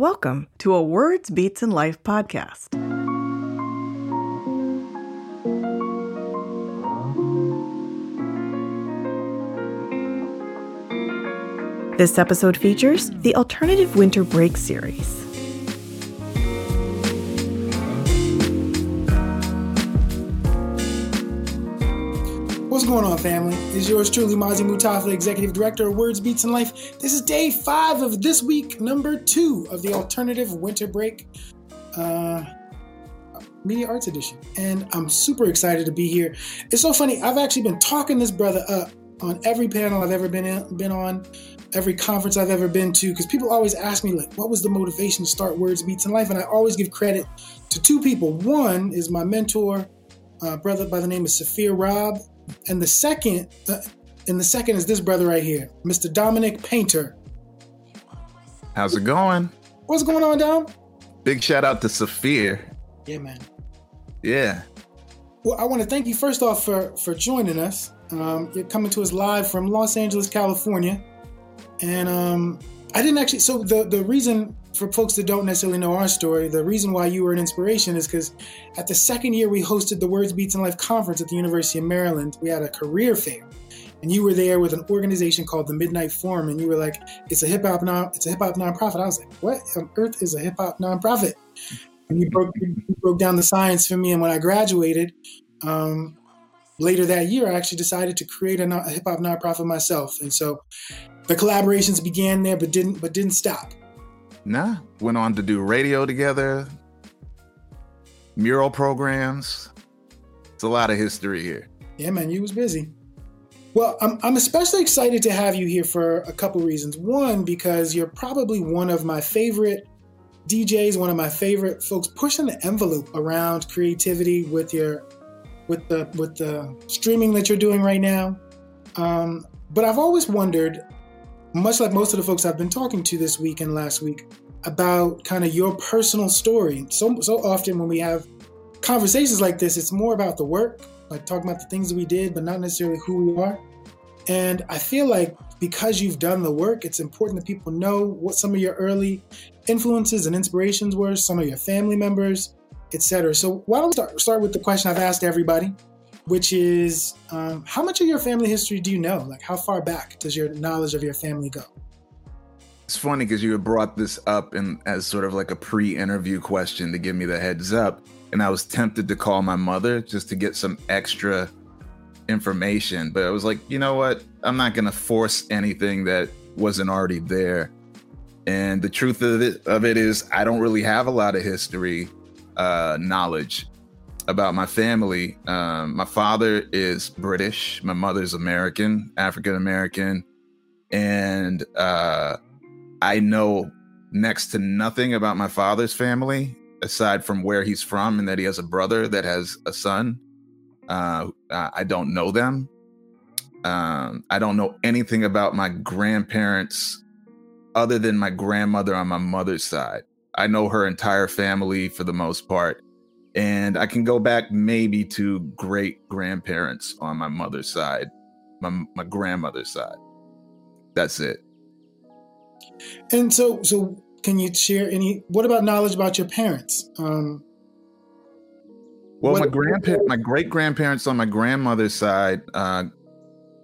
Welcome to a Words, Beats, and Life podcast. This episode features the Alternative Winter Break series. Going on, family? It's yours truly, Mazi Mutafa, Executive Director of Words, Beats, and Life. This is day five of this week, number two of the Alternative Winter Break uh, Media Arts Edition. And I'm super excited to be here. It's so funny, I've actually been talking this brother up on every panel I've ever been in, been on, every conference I've ever been to, because people always ask me, like, what was the motivation to start Words, Beats, and Life? And I always give credit to two people. One is my mentor, uh, brother by the name of Saphir Rob, and the second, uh, and the second is this brother right here, Mr. Dominic Painter. How's it going? What's going on, Dom? Big shout out to Saphir. Yeah, man. Yeah. Well, I want to thank you first off for for joining us. Um, you're coming to us live from Los Angeles, California, and um, I didn't actually. So the the reason for folks that don't necessarily know our story, the reason why you were an inspiration is because at the second year we hosted the Words Beats and Life conference at the University of Maryland, we had a career fair. And you were there with an organization called the Midnight Forum, and you were like, "It's a hip hop non, it's a hip hop nonprofit." I was like, "What on earth is a hip hop nonprofit?" And you broke you broke down the science for me. And when I graduated, um, later that year, I actually decided to create a, a hip hop nonprofit myself. And so the collaborations began there, but didn't but didn't stop. Nah. Went on to do radio together, mural programs. It's a lot of history here. Yeah, man, you was busy. Well, I'm, I'm especially excited to have you here for a couple reasons. One, because you're probably one of my favorite DJs, one of my favorite folks pushing the envelope around creativity with your with the with the streaming that you're doing right now. Um, but I've always wondered, much like most of the folks I've been talking to this week and last week, about kind of your personal story. So so often when we have conversations like this, it's more about the work, like talking about the things that we did, but not necessarily who we are. And I feel like because you've done the work, it's important that people know what some of your early influences and inspirations were, some of your family members, etc. So why don't we start, start with the question I've asked everybody, which is um, how much of your family history do you know? Like how far back does your knowledge of your family go? It's funny because you had brought this up in as sort of like a pre-interview question to give me the heads up, and I was tempted to call my mother just to get some extra information, but I was like, you know what? I'm not gonna force anything that wasn't already there. And the truth of it, of it is, I don't really have a lot of history uh, knowledge about my family. Um, my father is British, my mother's American, African American, and uh, I know next to nothing about my father's family aside from where he's from and that he has a brother that has a son. Uh, I don't know them. Um, I don't know anything about my grandparents other than my grandmother on my mother's side. I know her entire family for the most part. And I can go back maybe to great grandparents on my mother's side, my, my grandmother's side. That's it. And so, so can you share any? What about knowledge about your parents? Um, well, what- my grandpa, my great grandparents on my grandmother's side, uh,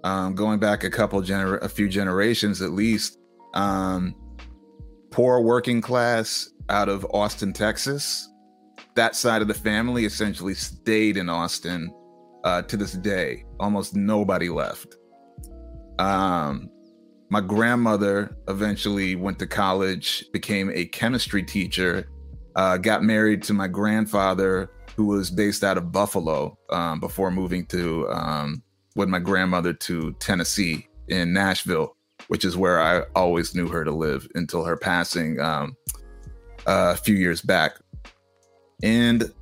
um, going back a couple gener, a few generations at least, um, poor working class out of Austin, Texas. That side of the family essentially stayed in Austin uh, to this day. Almost nobody left. Um, my grandmother eventually went to college, became a chemistry teacher, uh, got married to my grandfather, who was based out of Buffalo um, before moving to um, with my grandmother to Tennessee in Nashville, which is where I always knew her to live until her passing um, a few years back. And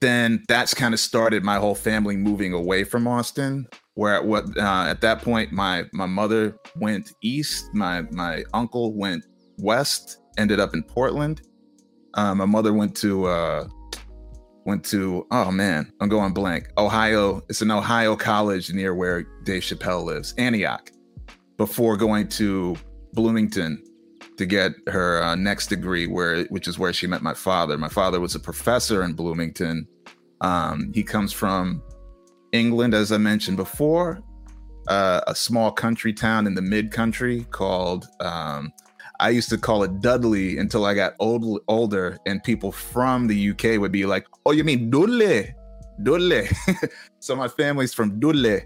then that's kind of started my whole family moving away from Austin. Where at what uh, at that point my my mother went east, my my uncle went west, ended up in Portland. Uh, my mother went to uh, went to oh man, I'm going blank. Ohio. It's an Ohio college near where Dave Chappelle lives, Antioch. Before going to Bloomington to get her uh, next degree, where which is where she met my father. My father was a professor in Bloomington. Um, he comes from England, as I mentioned before, uh, a small country town in the mid country called. Um, I used to call it Dudley until I got old, older, and people from the UK would be like, "Oh, you mean Dudley? Dudley?" so my family's from Dudley,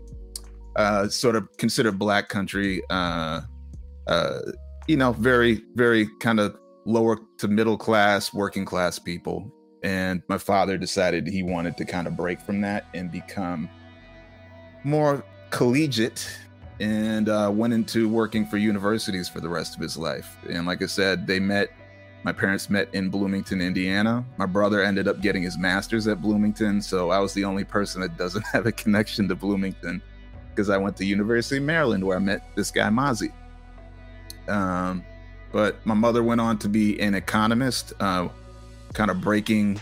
uh, sort of considered black country. Uh, uh, you know, very, very kind of lower to middle class, working class people. And my father decided he wanted to kind of break from that and become more collegiate and uh, went into working for universities for the rest of his life. And like I said, they met, my parents met in Bloomington, Indiana. My brother ended up getting his master's at Bloomington. So I was the only person that doesn't have a connection to Bloomington because I went to University of Maryland where I met this guy, Mazi. Um, but my mother went on to be an economist, uh, kind of breaking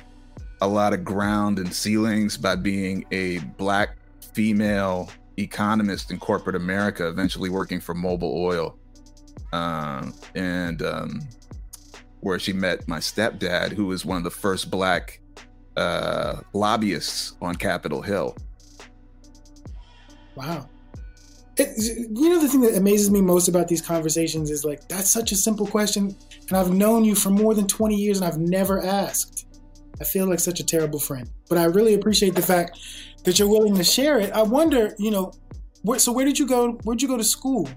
a lot of ground and ceilings by being a black female economist in corporate America, eventually working for Mobil Oil. Um, and um, where she met my stepdad, who was one of the first black uh, lobbyists on Capitol Hill. Wow. It, you know the thing that amazes me most about these conversations is like that's such a simple question and i've known you for more than 20 years and i've never asked. I feel like such a terrible friend but i really appreciate the fact that you're willing to share it. I wonder you know where, so where did you go where'd you go to school?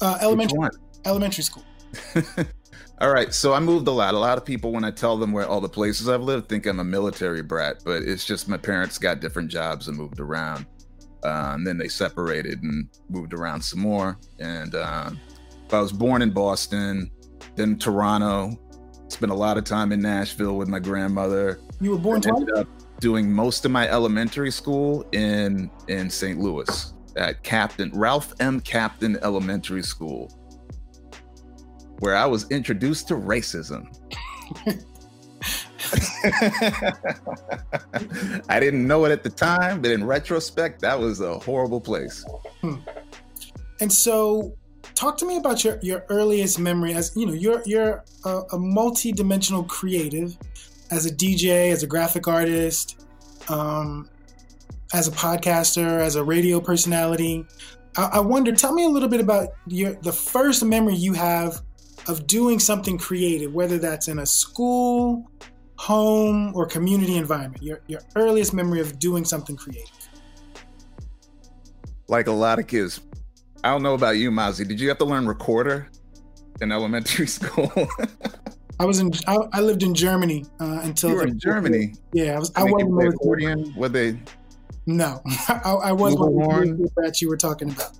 Uh, elementary elementary school. All right so i moved a lot. A lot of people when i tell them where all the places i've lived think i'm a military brat but it's just my parents got different jobs and moved around uh, and then they separated and moved around some more. And uh, I was born in Boston, then Toronto. Spent a lot of time in Nashville with my grandmother. You were born twice. Ended up doing most of my elementary school in in St. Louis at Captain Ralph M. Captain Elementary School, where I was introduced to racism. I didn't know it at the time, but in retrospect, that was a horrible place. Hmm. And so, talk to me about your, your earliest memory. As you know, you're you're a, a multi-dimensional creative, as a DJ, as a graphic artist, um, as a podcaster, as a radio personality. I, I wonder. Tell me a little bit about your the first memory you have of doing something creative, whether that's in a school, home or community environment? Your your earliest memory of doing something creative? Like a lot of kids. I don't know about you, Mazi. Did you have to learn recorder in elementary school? I was in. I, I lived in Germany uh, until. You were in Germany. Yeah, I was. I wasn't accordion. Were they? No, I, I was one that you were talking about.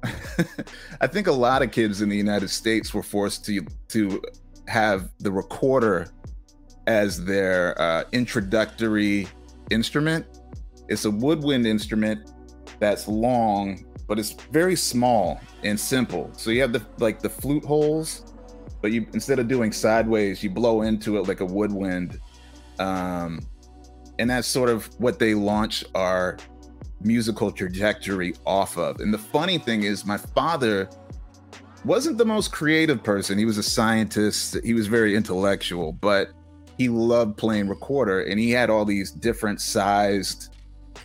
I think a lot of kids in the United States were forced to to have the recorder as their uh, introductory instrument. It's a woodwind instrument that's long, but it's very small and simple. So you have the like the flute holes, but you instead of doing sideways, you blow into it like a woodwind. Um, and that's sort of what they launch our musical trajectory off of. And the funny thing is, my father wasn't the most creative person. He was a scientist. He was very intellectual, but he loved playing recorder and he had all these different sized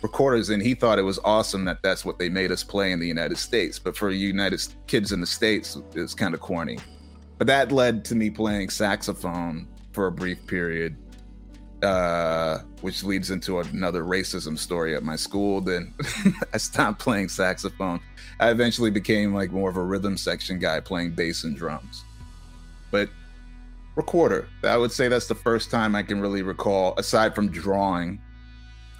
recorders and he thought it was awesome that that's what they made us play in the United States. But for United kids in the states it's kind of corny. But that led to me playing saxophone for a brief period uh, which leads into another racism story at my school. Then I stopped playing saxophone. I eventually became like more of a rhythm section guy playing bass and drums. But recorder. I would say that's the first time I can really recall, aside from drawing,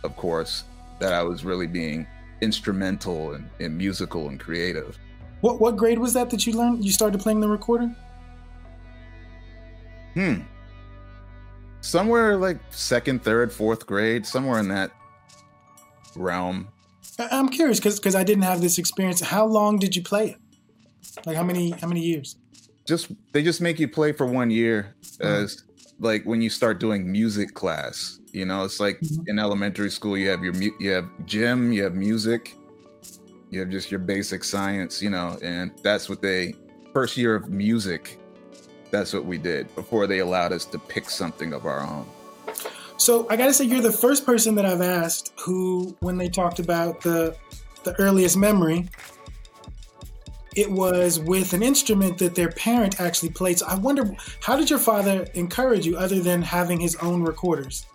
of course, that I was really being instrumental and, and musical and creative. What what grade was that that you learned you started playing the recorder? Hmm. Somewhere like second, third, fourth grade, somewhere in that realm. I'm curious because because I didn't have this experience. How long did you play it? Like how many how many years? Just they just make you play for one year mm-hmm. as like when you start doing music class you know it's like mm-hmm. in elementary school you have your you have gym you have music you have just your basic science you know and that's what they first year of music, that's what we did before they allowed us to pick something of our own. So I gotta say, you're the first person that I've asked who, when they talked about the the earliest memory, it was with an instrument that their parent actually played. So I wonder, how did your father encourage you other than having his own recorders?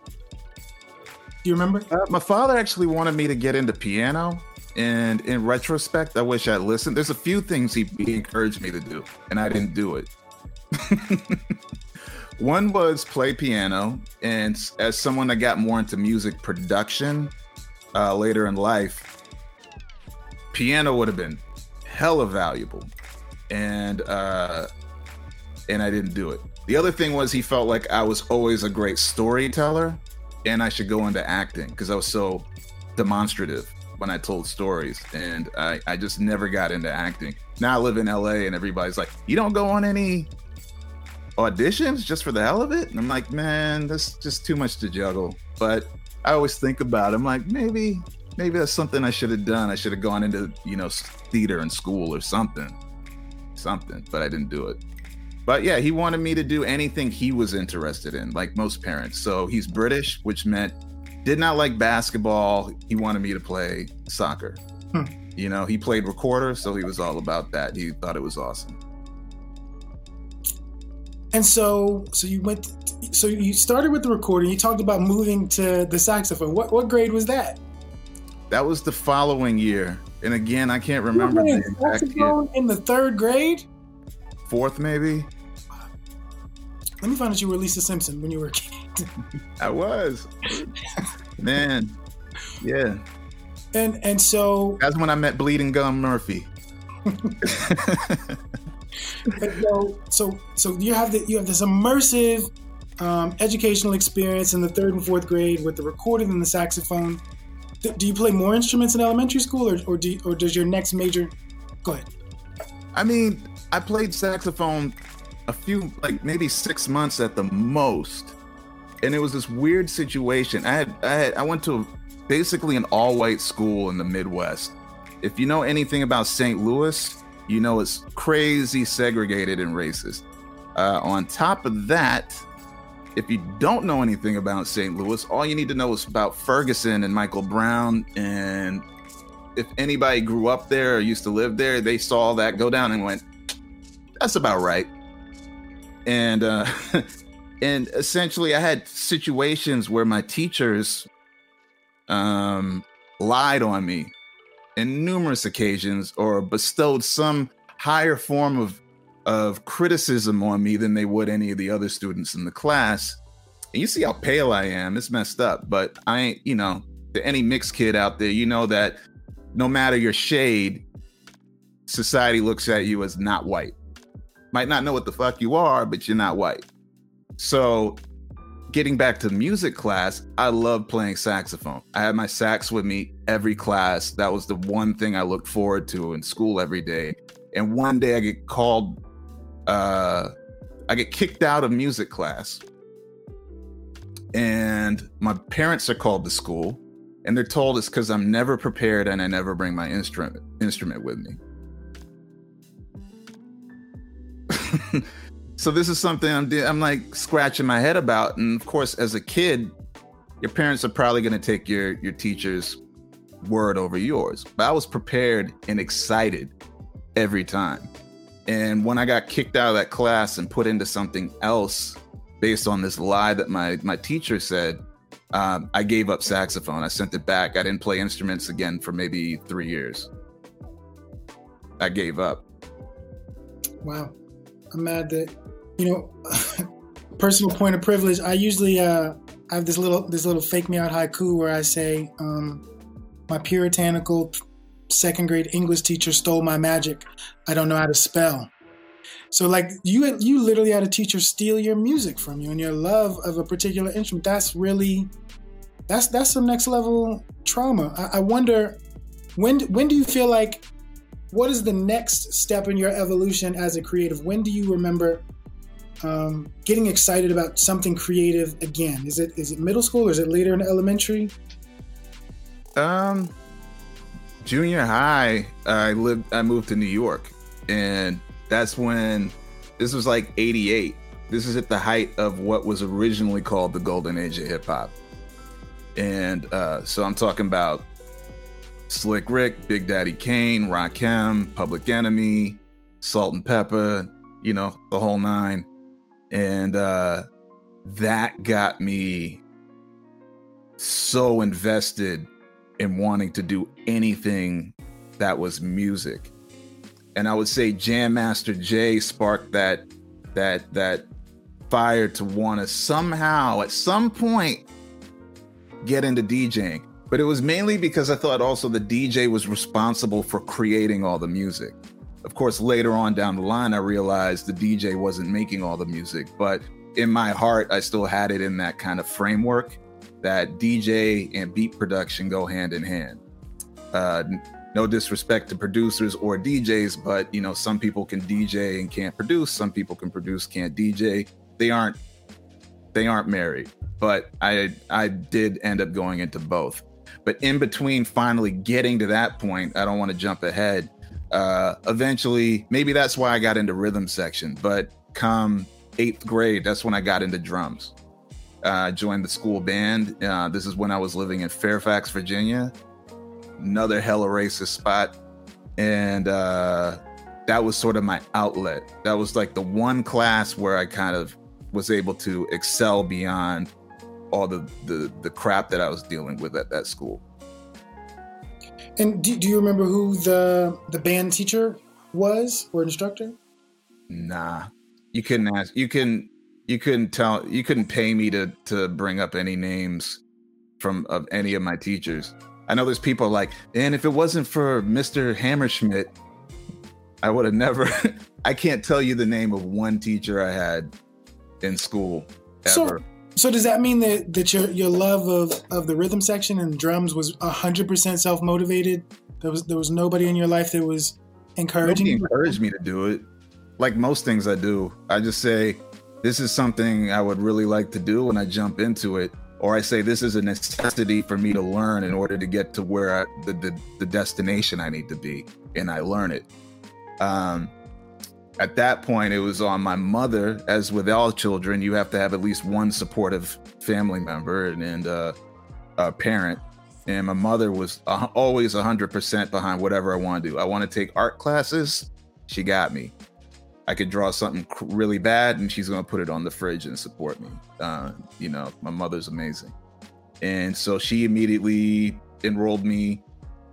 Do you remember? Uh, my father actually wanted me to get into piano. And in retrospect, I wish I'd listened. There's a few things he, he encouraged me to do, and I didn't do it. One was play piano, and as someone that got more into music production uh, later in life, piano would have been hella valuable, and uh, and I didn't do it. The other thing was he felt like I was always a great storyteller, and I should go into acting because I was so demonstrative when I told stories, and I, I just never got into acting. Now I live in LA, and everybody's like, "You don't go on any auditions just for the hell of it?" And I'm like, "Man, that's just too much to juggle." But I always think about it. I'm like, maybe, maybe that's something I should have done. I should have gone into, you know, theater in school or something, something. But I didn't do it. But yeah, he wanted me to do anything he was interested in, like most parents. So he's British, which meant did not like basketball. He wanted me to play soccer. Hmm. You know, he played recorder, so he was all about that. He thought it was awesome. And so, so you went. So you started with the recording. You talked about moving to the saxophone. What what grade was that? That was the following year. And again, I can't remember the exact. In the third grade. Fourth, maybe. Let me find out you were Lisa Simpson when you were a kid. I was. Man. Yeah. And and so that's when I met Bleeding Gums Murphy. so so so you have the, you have this immersive um, educational experience in the third and fourth grade with the recording and the saxophone. Do, you play more instruments in elementary school, or or, do or does your next major? Go ahead. I mean, I played saxophone a few, like maybe six months at the most, and it was this weird situation. I had I had I went to basically an all-white school in the Midwest. If you know anything about St. Louis, you know it's crazy segregated and racist. Uh, on top of that, if you don't know anything about St. Louis, all you need to know is about Ferguson and Michael Brown. And if anybody grew up there or used to live there, they saw that go down and went, "That's about right." And uh, and essentially, I had situations where my teachers um, lied on me in numerous occasions or bestowed some higher form of of criticism on me than they would any of the other students in the class. And you see how pale I am. It's messed up, but I ain't, you know, to any mixed kid out there, you know that no matter your shade, society looks at you as not white. Might not know what the fuck you are, but you're not white. So getting back to music class, I love playing saxophone. I had my sax with me every class. That was the one thing I looked forward to in school every day. And one day I get called, uh, I get kicked out of music class. And my parents are called to school and they're told it's because I'm never prepared and I never bring my instrument instrument with me. so this is something I'm I'm like scratching my head about, and of course, as a kid, your parents are probably going to take your your teacher's word over yours. But I was prepared and excited every time. And when I got kicked out of that class and put into something else based on this lie that my my teacher said, um, I gave up saxophone. I sent it back. I didn't play instruments again for maybe three years. I gave up. Wow. I'm mad that you know personal point of privilege. I usually uh, I have this little this little fake me out haiku where I say um, my puritanical second grade English teacher stole my magic. I don't know how to spell. So like you you literally had a teacher steal your music from you and your love of a particular instrument. That's really that's that's some next level trauma. I, I wonder when when do you feel like what is the next step in your evolution as a creative? When do you remember um, getting excited about something creative again? Is it is it middle school or is it later in elementary? Um, junior high, I lived. I moved to New York, and that's when this was like 88. This is at the height of what was originally called the golden age of hip hop. And uh, so I'm talking about Slick Rick, Big Daddy Kane, Rakim, Public Enemy, Salt-N-Pepa, you know, the whole nine. And uh, that got me so invested in wanting to do anything that was music. And I would say Jam Master Jay sparked that that that fire to want to somehow at some point get into DJing. But it was mainly because I thought also the DJ was responsible for creating all the music. Of course, later on down the line, I realized the DJ wasn't making all the music, but in my heart, I still had it in that kind of framework that DJ and beat production go hand in hand. Uh, no disrespect to producers or DJs, but you know, some people can DJ and can't produce. Some people can produce, can't DJ. They aren't they aren't married. But I I did end up going into both. But in between finally getting to that point, I don't want to jump ahead. Uh, eventually, maybe that's why I got into rhythm section. But come eighth grade, that's when I got into drums. Uh, joined the school band. Uh, this is when I was living in Fairfax, Virginia. Another hella racist spot. And uh, that was sort of my outlet. That was like the one class where I kind of was able to excel beyond all the, the, the crap that I was dealing with at that school. And do, do you remember who the the band teacher was or instructor? Nah, you couldn't ask. You can you couldn't tell. You couldn't pay me to to bring up any names from of any of my teachers. I know there's people like, and if it wasn't for Mr. Hammerschmidt, I would have never. I can't tell you the name of one teacher I had in school ever. So, so does that mean that, that your your love of, of the rhythm section and drums was hundred percent self motivated? There was there was nobody in your life that was encouraging. Nobody encouraged me to do it. Like most things I do, I just say this is something I would really like to do, and I jump into it. Or I say this is a necessity for me to learn in order to get to where I, the, the the destination I need to be, and I learn it. Um, at that point, it was on my mother. As with all children, you have to have at least one supportive family member and, and uh, a parent. And my mother was always 100% behind whatever I want to do. I want to take art classes. She got me. I could draw something really bad, and she's to put it on the fridge and support me. Uh, you know, my mother's amazing. And so she immediately enrolled me.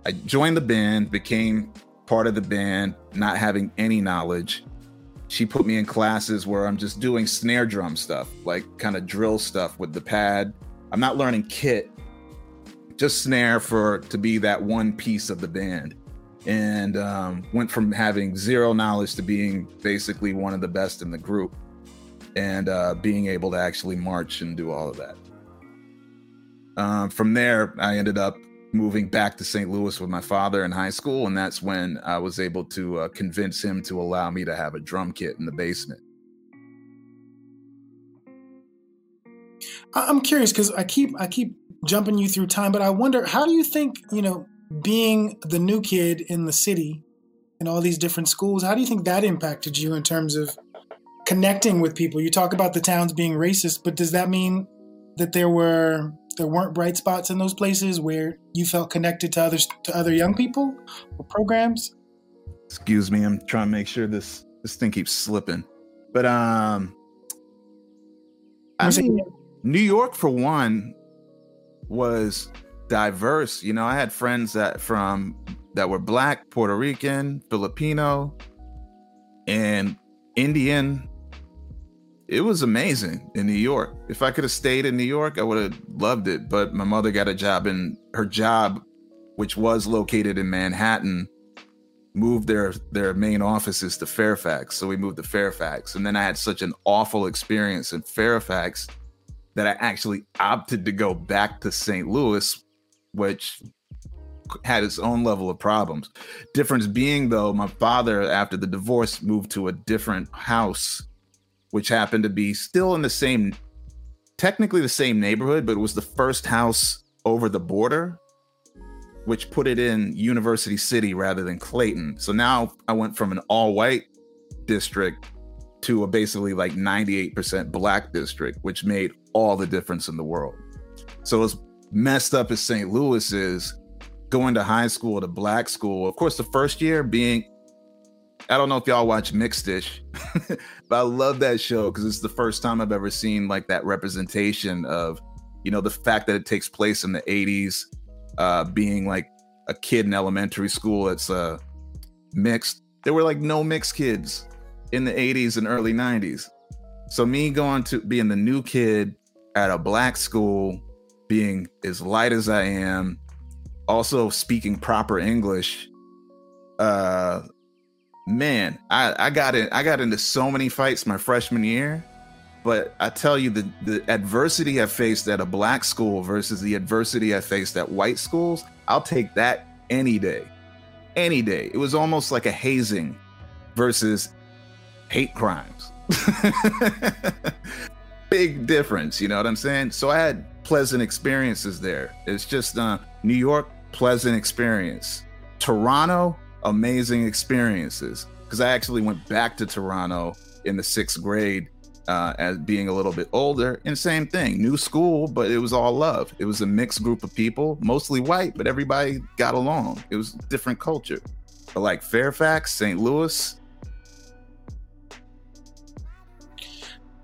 I joined the band, became part of the band, not having any knowledge she put me in classes where I'm just doing snare drum stuff, like kind of drill stuff with the pad. I'm not learning kit, just snare for to be that one piece of the band. And um, went from having zero knowledge to being basically one of the best in the group and uh, being able to actually march and do all of that. Um, from there, I ended up moving back to St. Louis with my father in high school, and that's when I was able to uh, convince him to allow me to have a drum kit in the basement. I'm curious because I keep I keep jumping you through time, but I wonder how do you think you know being the new kid in the city in all these different schools, how do you think that impacted you in terms of connecting with people? You talk about the towns being racist, but does that mean that there were there weren't bright spots in those places where you felt connected to others to other young people or programs? Excuse me i'm trying to make sure this this thing keeps slipping. But um I mean, new york for one was diverse you know i had friends that from that were black puerto rican filipino and indian it was amazing in New York. If I could have stayed in New York, I would have loved it. But my mother got a job in her job, which was located in Manhattan, moved their their main offices to Fairfax. So we moved to Fairfax. And then I had such an awful experience in Fairfax that I actually opted to go back to St. Louis, which had its own level of problems. Difference being though, my father after the divorce moved to a different house which happened to be still in the same, technically the same neighborhood, but it was the first house over the border, which put it in University City rather than Clayton. So now I went from an all white district to a basically like 98% black district, which made all the difference in the world. So as messed up as St. Louis is, going to high school to black school, of course, the first year being I don't know if y'all watch Mixed-ish, but I love that show because it's the first time I've ever seen like that representation of, you know, the fact that it takes place in the 80s, uh, being like a kid in elementary school. It's uh, mixed. There were like no mixed kids in the 80s and early 90s. So me going to being the new kid at a black school, being as light as I am, also speaking proper English, uh, man, I, I got in I got into so many fights my freshman year. But I tell you, the, the adversity I faced at a black school versus the adversity I faced at white schools, I'll take that any day. Any day. It was almost like a hazing versus hate crimes. Big difference, you know what I'm saying? So I had pleasant experiences there. It's just uh, New York, pleasant experience. Toronto, amazing experiences because I actually went back to Toronto in the sixth grade uh, as being a little bit older. And same thing, new school, but it was all love. It was a mixed group of people, mostly white, but everybody got along. It was different culture. But like Fairfax, St. Louis,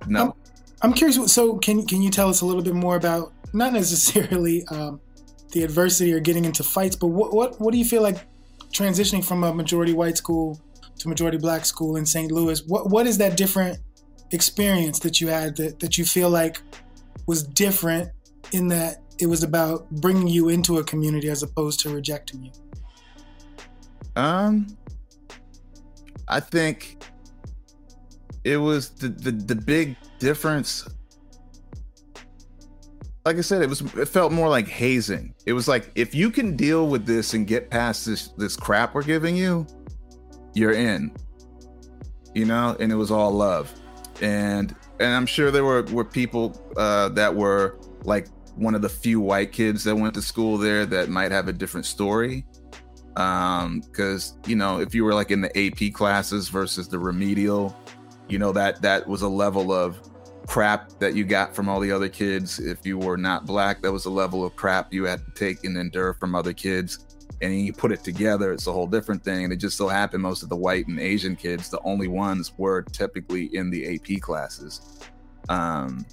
no. I'm, curious. So can can you tell us a little bit more about not necessarily um, the adversity or getting into fights, but what what what do you feel like transitioning from a majority white school to majority black school in St. Louis, what what is that different experience that you had that, that you feel like was different in that it was about bringing you into a community as opposed to rejecting you? Um, I think it was the the, the big difference like I said, it was it felt more like hazing. It was like if you can deal with this and get past this this crap we're giving you, you're in. You know, and it was all love. And and I'm sure there were were people uh, that were like one of the few white kids that went to school there that might have a different story. Um, because you know, if you were like in the AP classes versus the remedial, you know that that was a level of crap that you got from all the other kids. If you were not black, that was a level of crap you had to take and endure from other kids. And you put it together, it's a whole different thing. And it just so happened most of the white and Asian kids, the only ones were typically in the AP classes. Um,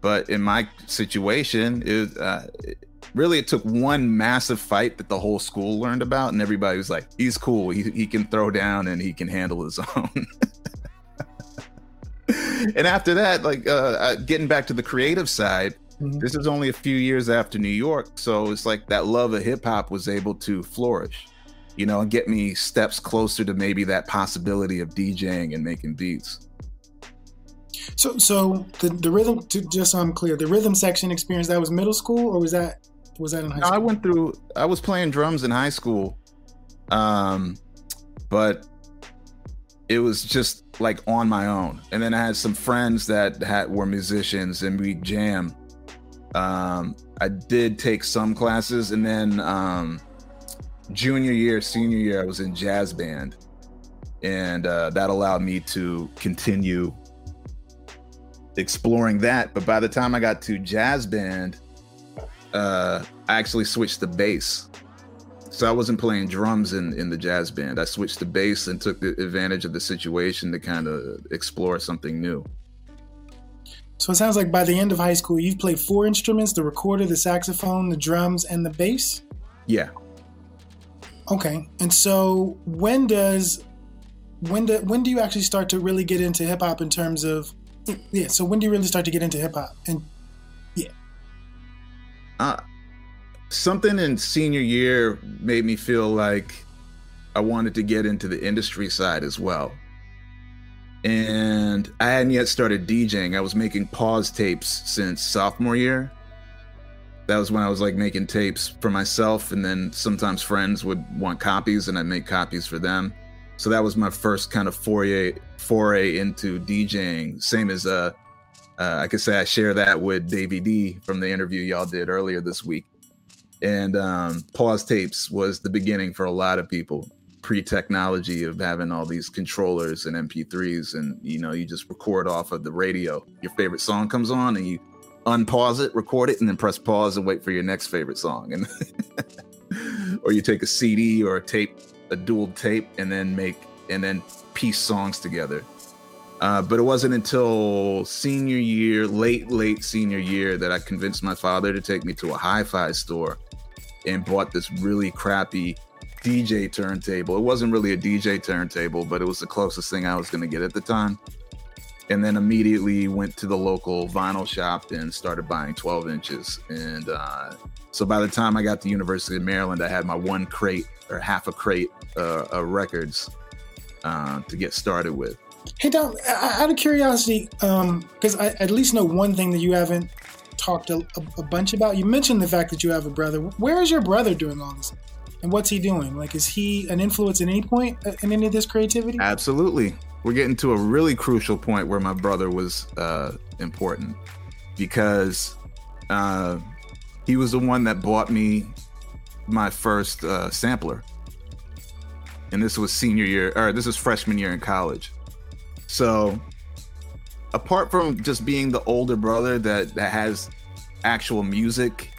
but in my situation, it, uh, it really it took one massive fight that the whole school learned about, and everybody was like, "He's cool. He he can throw down and he can handle his own." and after that, like uh, uh, getting back to the creative side, mm-hmm. this is only a few years after New York, so it's like that love of hip hop was able to flourish, you know, and get me steps closer to maybe that possibility of DJing and making beats. So, so the the rhythm, to, just so I'm clear, the rhythm section experience that was middle school, or was that was that in high school? I went through. I was playing drums in high school, um, but it was just like on my own. And then I had some friends that had were musicians and we jam. Um, I did take some classes and then um, junior year, senior year, I was in jazz band. And uh, that allowed me to continue exploring that. But by the time I got to jazz band, uh, I actually switched to bass so I wasn't playing drums in in the jazz band. I switched to bass and took the advantage of the situation to kind of explore something new. So it sounds like by the end of high school, you've played four instruments: the recorder, the saxophone, the drums, and the bass. Yeah. Okay, and so when does when do when do you actually start to really get into hip hop in terms of yeah? So when do you really start to get into hip hop and yeah? Uh, something in senior year made me feel like I wanted to get into the industry side as well. And I hadn't yet started DJing. I was making pause tapes since sophomore year. That was when I was like making tapes for myself, and then sometimes friends would want copies, and I'd make copies for them. So that was my first kind of foray foray into DJing. Same as uh, uh I could say I share that with Davey D from the interview y'all did earlier this week and um, pause tapes was the beginning for a lot of people pre-technology of having all these controllers and MP3s, and you know, you just record off of the radio. Your favorite song comes on, and you unpause it, record it, and then press pause and wait for your next favorite song. And or you take a CD or a tape, a dual tape, and then make and then piece songs together. Uh, but it wasn't until senior year, late, late senior year, that I convinced my father to take me to a hi fi store and bought this really crappy DJ turntable. It wasn't really a DJ turntable, but it was the closest thing I was going to get at the time. And then immediately went to the local vinyl shop and started buying 12 inches. And uh, so by the time I got to University of Maryland, I had my one crate or half a crate uh, of records uh, to get started with. Hey, Dom, out of curiosity, because um, I at least know one thing that you haven't talked a, a, bunch about. You mentioned the fact that you have a brother. Where is your brother doing all this? And what's he doing? Like, is he an influence at any point uh, in any of this creativity? Absolutely. We're getting to a really crucial point where my brother was uh, important because uh, he was the one that bought me my first uh, sampler. And this was senior year, or this is freshman year in college. So, apart from just being the older brother that that has actual music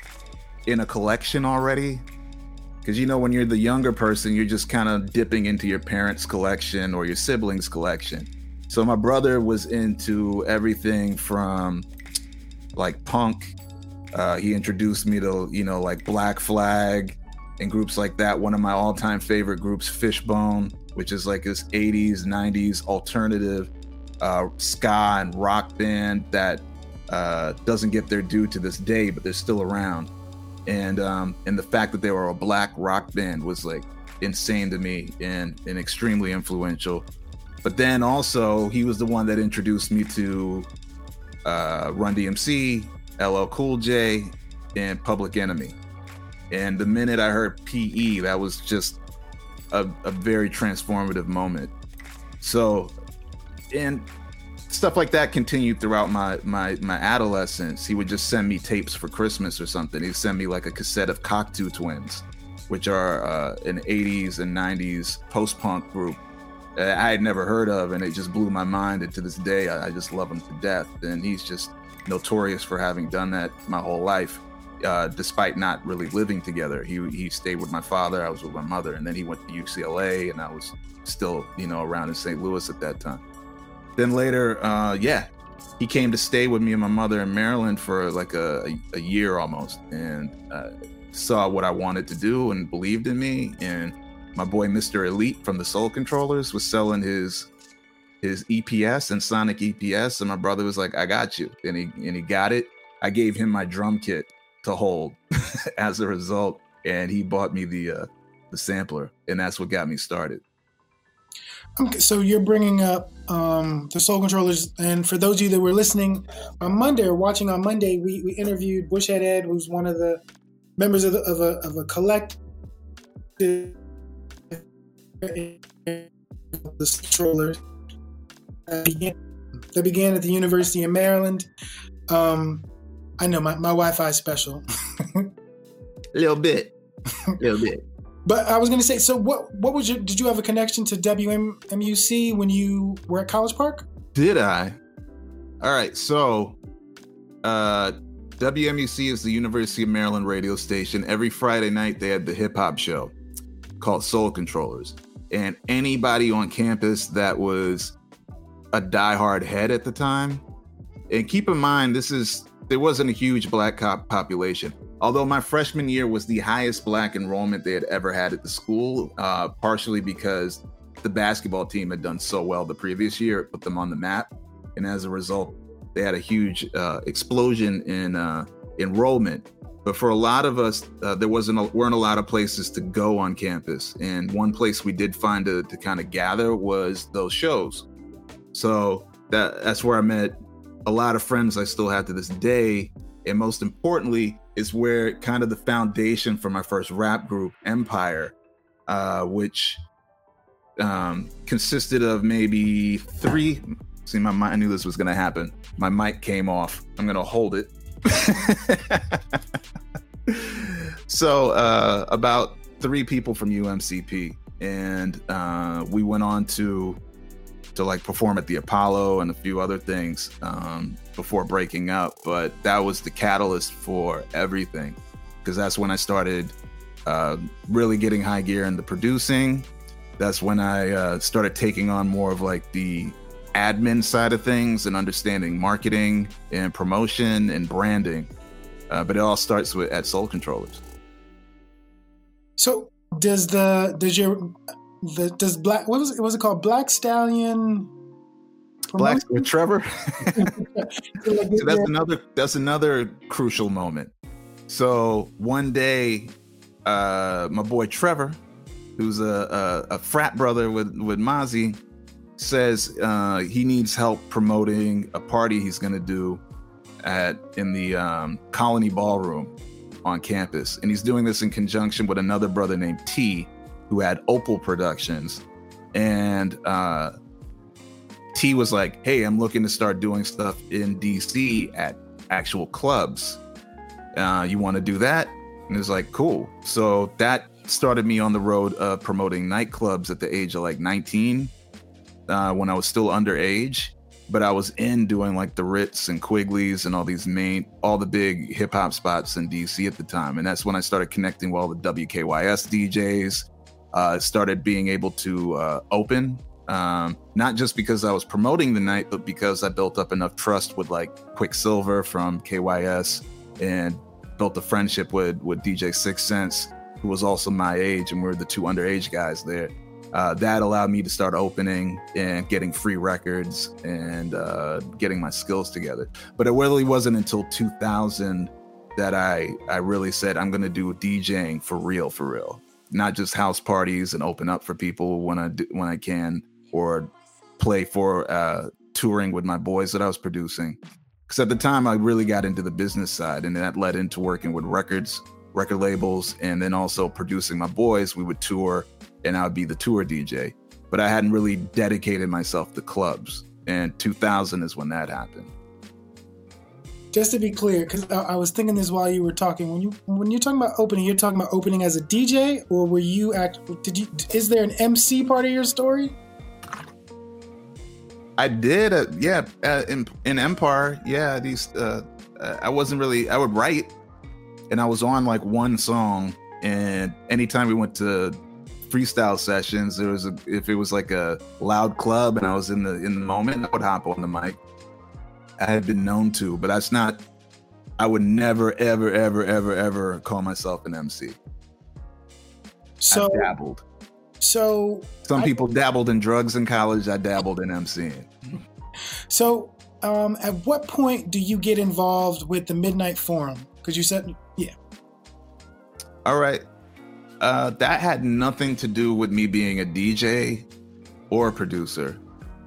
in a collection already, because you know when you're the younger person, you're just kind of dipping into your parents' collection or your siblings' collection. So my brother was into everything from like punk. Uh, he introduced me to you know like Black Flag and groups like that. One of my all-time favorite groups, Fishbone which is like this 80s, 90s alternative uh, ska and rock band that uh, doesn't get their due to this day, but they're still around. And um, and the fact that they were a black rock band was like insane to me and, and extremely influential. But then also he was the one that introduced me to uh, Run DMC, LL Cool J, and Public Enemy. And the minute I heard PE, that was just a, a very transformative moment. So, and stuff like that continued throughout my my my adolescence. He would just send me tapes for Christmas or something. He'd send me like a cassette of Cocteau Twins, which are uh, an 80s and 90s post punk group I had never heard of, and it just blew my mind. And to this day, I, I just love him to death. And he's just notorious for having done that my whole life uh, despite not really living together. He he stayed with my father. I was with my mother, and then he went to UCLA, and I was still you know around in St. Louis at that time. Then later, uh, yeah, he came to stay with me and my mother in Maryland for like a, a, year almost, and uh, saw what I wanted to do and believed in me. And my boy Mr. Elite from the Soul Controllers was selling his his EPS Ensoniq EPS, and my brother was like, "I got you," and he and he got it. I gave him my drum kit to hold as a result. And he bought me the uh, the sampler, and that's what got me started. Okay, so you're bringing up um, the Soul Controllers, and for those of you that were listening on Monday or watching on Monday, we, we interviewed Bushhead Ed, who's one of the members of, the, of a of a collective the controllers that began, that began at the University of Maryland. Um, I know my, my Wi-Fi is special. a little bit, a little bit. But I was going to say, so what? What was your? Did you have a connection to WMUC when you were at College Park? Did I? All right. So, uh, WMUC is the University of Maryland radio station. Every Friday night, they had the hip hop show called Soul Controllers, and anybody on campus that was a diehard head at the time. And keep in mind, this is there wasn't a huge black cop population. Although my freshman year was the highest black enrollment they had ever had at the school, uh, partially because the basketball team had done so well the previous year, it put them on the map, and as a result, they had a huge uh, explosion in uh, enrollment. But for a lot of us, uh, there wasn't a, weren't a lot of places to go on campus, and one place we did find to, to kind of gather was those shows. So that that's where I met a lot of friends I still have to this day. And most importantly, is where kind of the foundation for my first rap group, Empire, uh, which um, consisted of maybe three. See, my I knew this was going to happen. My mic came off. I'm going to hold it. so, uh, about three people from UMCP and uh, we went on to to like perform at the Apollo and a few other things um, before breaking up. But that was the catalyst for everything because that's when I started uh, really getting high gear in the producing. That's when I uh, started taking on more of like the admin side of things and understanding marketing and promotion and branding. Uh, but it all starts with at Soul Controllers. So does the does your the does black what was it was it called Black Stallion Black with Trevor. so that's another that's another crucial moment. So one day, uh, my boy Trevor, who's a, a, a frat brother with with Mazi, says uh, he needs help promoting a party he's going to do at in the um, Colony Ballroom on campus, and he's doing this in conjunction with another brother named T, who had Opal Productions, and uh, T was like, "Hey, I'm looking to start doing stuff in DC at actual clubs. Uh, you want to do that?" And it was like, "Cool." So that started me on the road of promoting nightclubs at the age of like 19, uh, when I was still underage. But I was in doing like the Ritz and Quigley's and all these main, all the big hip hop spots in DC at the time. And that's when I started connecting with all the WKYS DJs. Uh, started being able to uh, open um, not just because I was promoting the night, but because I built up enough trust with like Quicksilver from KYS and built a friendship with with DJ Six Sense, who was also my age, and we are the two underage guys there. Uh, that allowed me to start opening and getting free records and uh, getting my skills together. But it really wasn't until 2000 that I I really said I'm going to do DJing for real, for real, not just house parties and open up for people when I do, when I can, or play for uh, touring with my boys that I was producing. Because at the time, I really got into the business side, and that led into working with records, record labels, and then also producing my boys. We would tour, and I would be the tour DJ. But I hadn't really dedicated myself to clubs, and 2000 is when that happened. Just to be clear, because I, I was thinking this while you were talking. When you when you're talking about opening, you're talking about opening as a DJ, or were you act? Did you? Is there an MC part of your story? I did, uh, yeah, uh, in in Empire, yeah. These, uh, uh, I wasn't really. I would write, and I was on like one song, and anytime we went to freestyle sessions, there was a if it was like a loud club, and I was in the in the moment, I would hop on the mic. I had been known to, but that's not. I would never, ever, ever, ever, ever call myself an MC. So I dabbled. So some I, people dabbled in drugs in college. I dabbled in MCing. So, um, at what point do you get involved with the Midnight Forum? Because you said, yeah. All right. Uh, that had nothing to do with me being a DJ or a producer.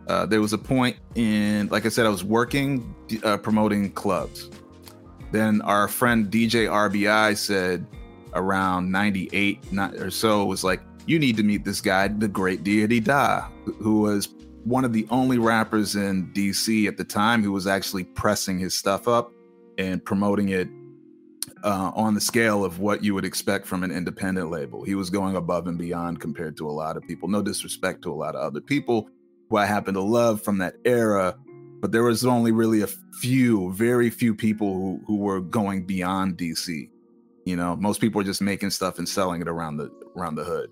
Uh, there was a point in, like I said, I was working uh, promoting clubs. Then our friend DJ RBI said around 98 or so was like, you need to meet this guy, the great Deity Da, who was one of the only rappers in DC at the time who was actually pressing his stuff up and promoting it uh, on the scale of what you would expect from an independent label. He was going above and beyond compared to a lot of people. No disrespect to a lot of other people who I happen to love from that era, but there was only really a few, very few people who who were going beyond DC. You know, most people were just making stuff and selling it around the around the hood,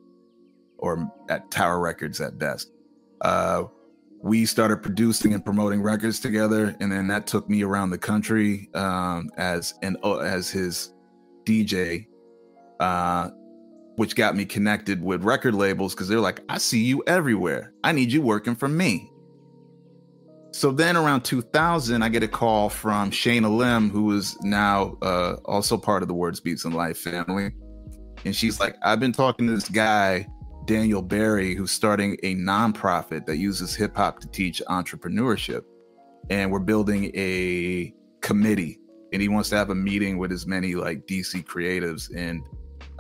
or at Tower Records at best. Uh, we started producing and promoting records together, and then that took me around the country um, as an as his DJ, uh, which got me connected with record labels because they're like, "I see you everywhere. I need you working for me." So then, around 2000, I get a call from Shayna Lim, who is now uh, also part of the Words Beats and Life family, and she's like, "I've been talking to this guy." Daniel Barry, who's starting a nonprofit that uses hip hop to teach entrepreneurship. And we're building a committee, and he wants to have a meeting with as many like DC creatives and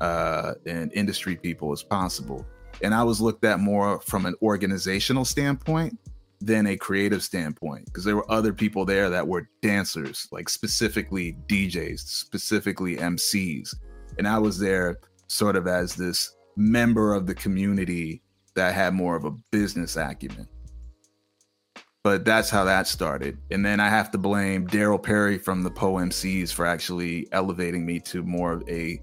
uh, and industry people as possible. And I was looked at more from an organizational standpoint than a creative standpoint because there were other people there that were dancers, like specifically DJs, specifically MCs. And I was there sort of as this member of the community that had more of a business acumen. But that's how that started. And then I have to blame Daryl Perry from the Poe MCs for actually elevating me to more of a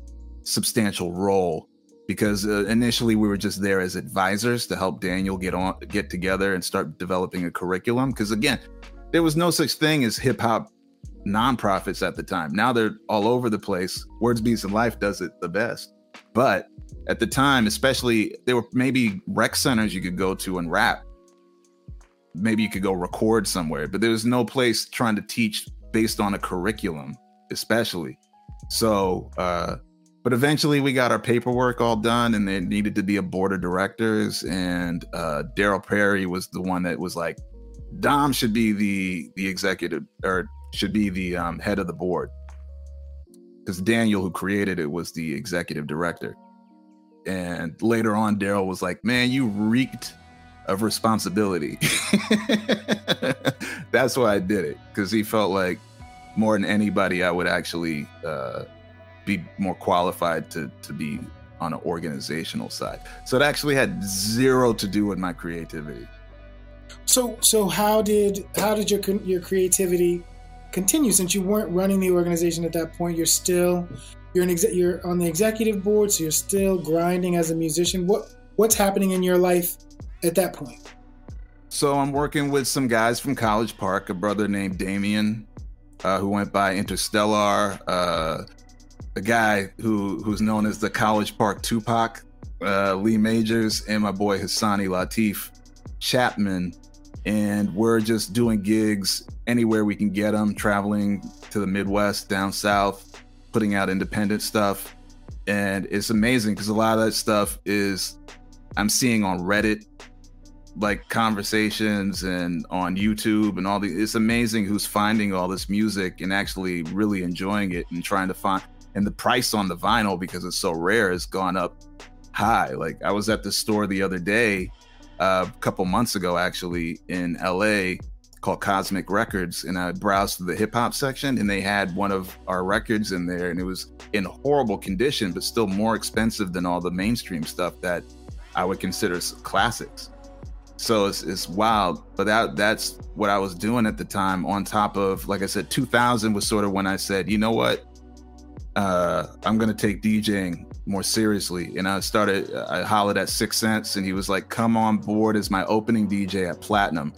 substantial role because uh, initially we were just there as advisors to help Daniel get on get together and start developing a curriculum. Because again there was no such thing as hip hop nonprofits at the time. Now they're all over the place. Words beats and life does it the best. But at the time especially there were maybe rec centers you could go to and rap. Maybe you could go record somewhere but there was no place trying to teach based on a curriculum especially. So uh but eventually we got our paperwork all done and there needed to be a board of directors and uh, daryl perry was the one that was like dom should be the the executive or should be the um, head of the board. Because daniel who created it was the executive director. And later on daryl was like man you reeked of responsibility. That's why i did it because he felt like more than anybody i would actually uh, be more qualified to to be on an organizational side. So it actually had zero to do with my creativity. So so how did how did your your creativity continue since you weren't running the organization at that point? You're still you're an exe- you're on the executive board, so you're still grinding as a musician. What what's happening in your life at that point? So I'm working with some guys from College Park, a brother named Damien, uh, who went by Interstellar, uh, a guy who who's known as the College Park Tupac, uh, Lee Majors, and my boy Hassani Latif Chapman, and we're just doing gigs anywhere we can get them, traveling to the Midwest, down south, putting out independent stuff, and it's amazing because a lot of that stuff is I'm seeing on Reddit like conversations and on YouTube and all the it's amazing who's finding all this music and actually really enjoying it and trying to find and the price on the vinyl because it's so rare has gone up high. Like I was at the store the other day, uh, a couple months ago actually in LA called Cosmic Records, and I browsed the hip hop section, and they had one of our records in there, and it was in horrible condition, but still more expensive than all the mainstream stuff that I would consider classics. So it's, it's wild, but that that's what I was doing at the time. On top of, like I said, 2000 was sort of when I said, you know what, uh, I'm gonna take DJing more seriously. And I started, I hollered at Six Sense, and he was like, "Come on board as my opening DJ at Platinum."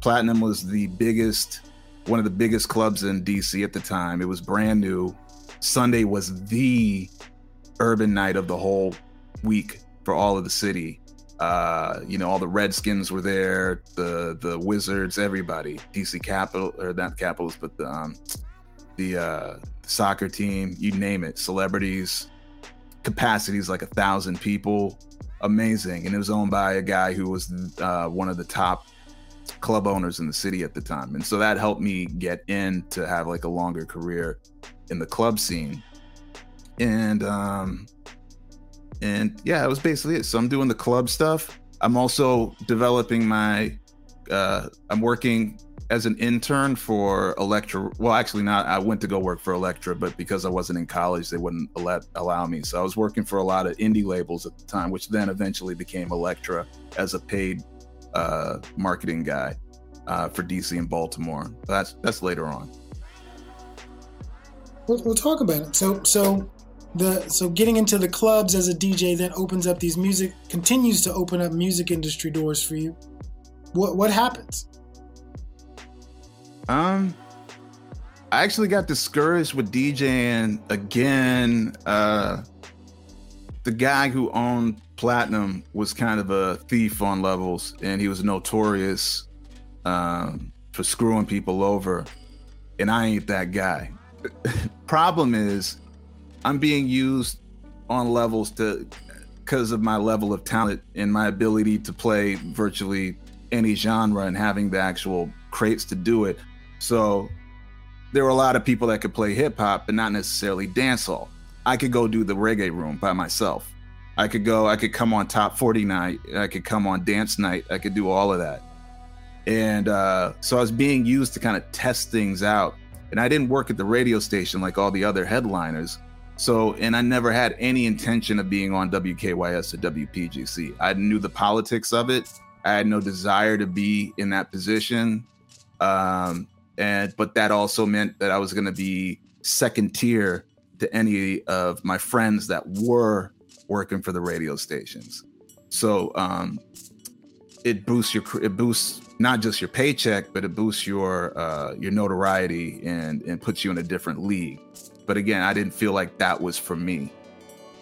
Platinum was the biggest, one of the biggest clubs in DC at the time. It was brand new. Sunday was the urban night of the whole week for all of the city. Uh, you know, all the Redskins were there, the the Wizards, everybody. DC Capital or not Capitals, but the um, the uh, soccer team, you name it, celebrities, capacities like a thousand people, amazing. And it was owned by a guy who was uh, one of the top club owners in the city at the time. And so that helped me get in to have like a longer career in the club scene. And um and yeah, that was basically it. So I'm doing the club stuff. I'm also developing my uh I'm working as an intern for Elektra. Well, actually, not. I went to go work for Elektra, but because I wasn't in college, they wouldn't let allow me. So I was working for a lot of indie labels at the time, which then eventually became Elektra as a paid uh, marketing guy uh, for DC and Baltimore. That's that's later on. We'll, we'll talk about it. So so the so getting into the clubs as a DJ then opens up these music continues to open up music industry doors for you. What what happens? Um, I actually got discouraged with DJing again. Uh, the guy who owned Platinum was kind of a thief on levels, and he was notorious um, for screwing people over. And I ain't that guy. Problem is, I'm being used on levels to because of my level of talent and my ability to play virtually any genre and having the actual crates to do it. So there were a lot of people that could play hip hop, but not necessarily dancehall. I could go do the reggae room by myself. I could go, I could come on top 40 night, I could come on dance night, I could do all of that. And uh, so I was being used to kind of test things out. And I didn't work at the radio station like all the other headliners. So, and I never had any intention of being on WKYS or WPGC. I knew the politics of it. I had no desire to be in that position. Um, and but that also meant that I was going to be second tier to any of my friends that were working for the radio stations. So um, it boosts your it boosts not just your paycheck, but it boosts your uh, your notoriety and and puts you in a different league. But again, I didn't feel like that was for me.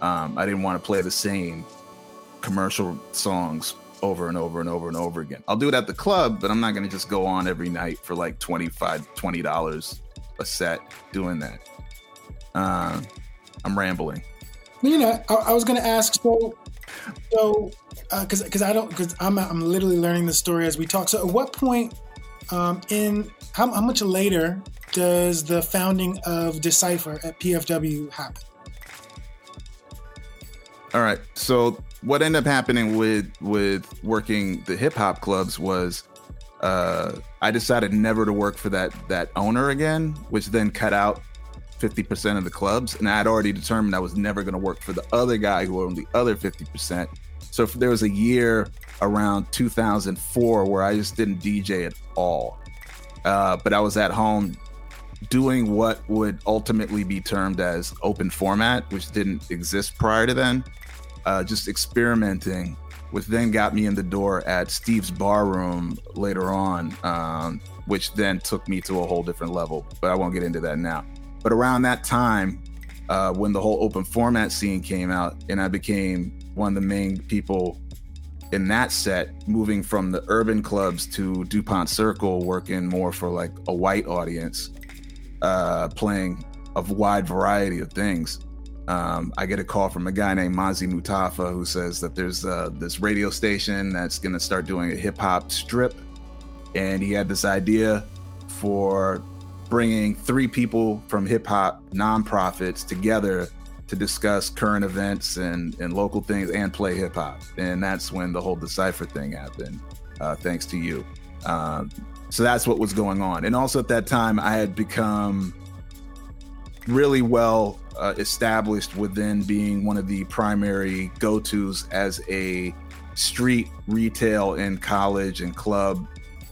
Um, I didn't want to play the same commercial songs over and over and over and over again. I'll do it at the club, but I'm not going to just go on every night for like 25 $20 a set doing that. Uh, I'm rambling. You know, I, I was going to ask so, so, because uh, because I don't because I'm I'm literally learning the story as we talk. So, at what point um, in how, how much later does the founding of Decipher at PFW happen? All right. So what ended up happening with with working the hip hop clubs was uh, I decided never to work for that that owner again, which then cut out 50% of the clubs. And I had already determined I was never going to work for the other guy who owned the other 50%. So there was a year around 2004 where I just didn't DJ at all. Uh, but I was at home doing what would ultimately be termed as open format, which didn't exist prior to then. Uh, just experimenting, which then got me in the door at Steve's Bar Room later on, um, which then took me to a whole different level. But I won't get into that now. But around that time, uh, when the whole open format scene came out, and I became one of the main people in that set, moving from the urban clubs to DuPont Circle, working more for like a white audience uh, playing a wide variety of things. Um, I get a call from a guy named Mazi Mutafa who says that there's uh, this radio station that's going to start doing a hip hop strip. And he had this idea for bringing three people from hip hop nonprofits together to discuss current events and, and local things and play hip hop. And that's when the whole Decipher thing happened, uh, thanks to you. Um, so that's what was going on. And also at that time, I had become really well uh, established within being one of the primary go tos as a street retail and college and club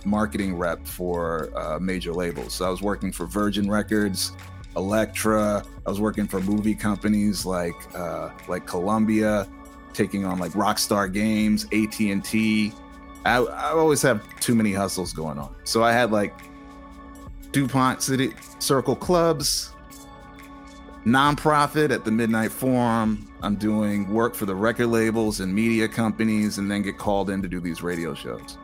marketing rep for uh, major labels. So I was working for Virgin Records, Elektra. I was working for movie companies like uh, like Columbia, taking on like Rockstar Games, AT and T, I, I always have too many hustles going on. So I had like DuPont City Circle clubs, nonprofit at the Midnight Forum. I'm doing work for the record labels and media companies, and then get called in to do these radio shows.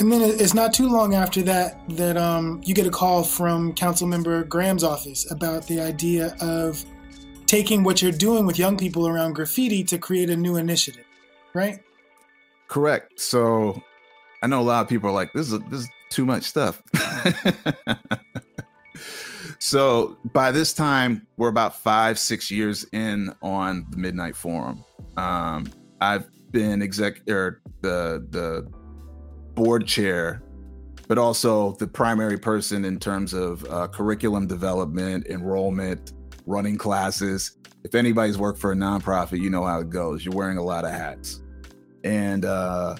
And then it's not too long after that that um, you get a call from Councilmember Graham's office about the idea of taking what you're doing with young people around graffiti to create a new initiative, right? Correct. So I know a lot of people are like, this is this is too much stuff. so by this time, we're about five, six years in on the Midnight Forum. Um, I've been exec or the the board chair, but also the primary person in terms of uh, curriculum development, enrollment, running classes. If anybody's worked for a nonprofit, you know how it goes. You're wearing a lot of hats and uh,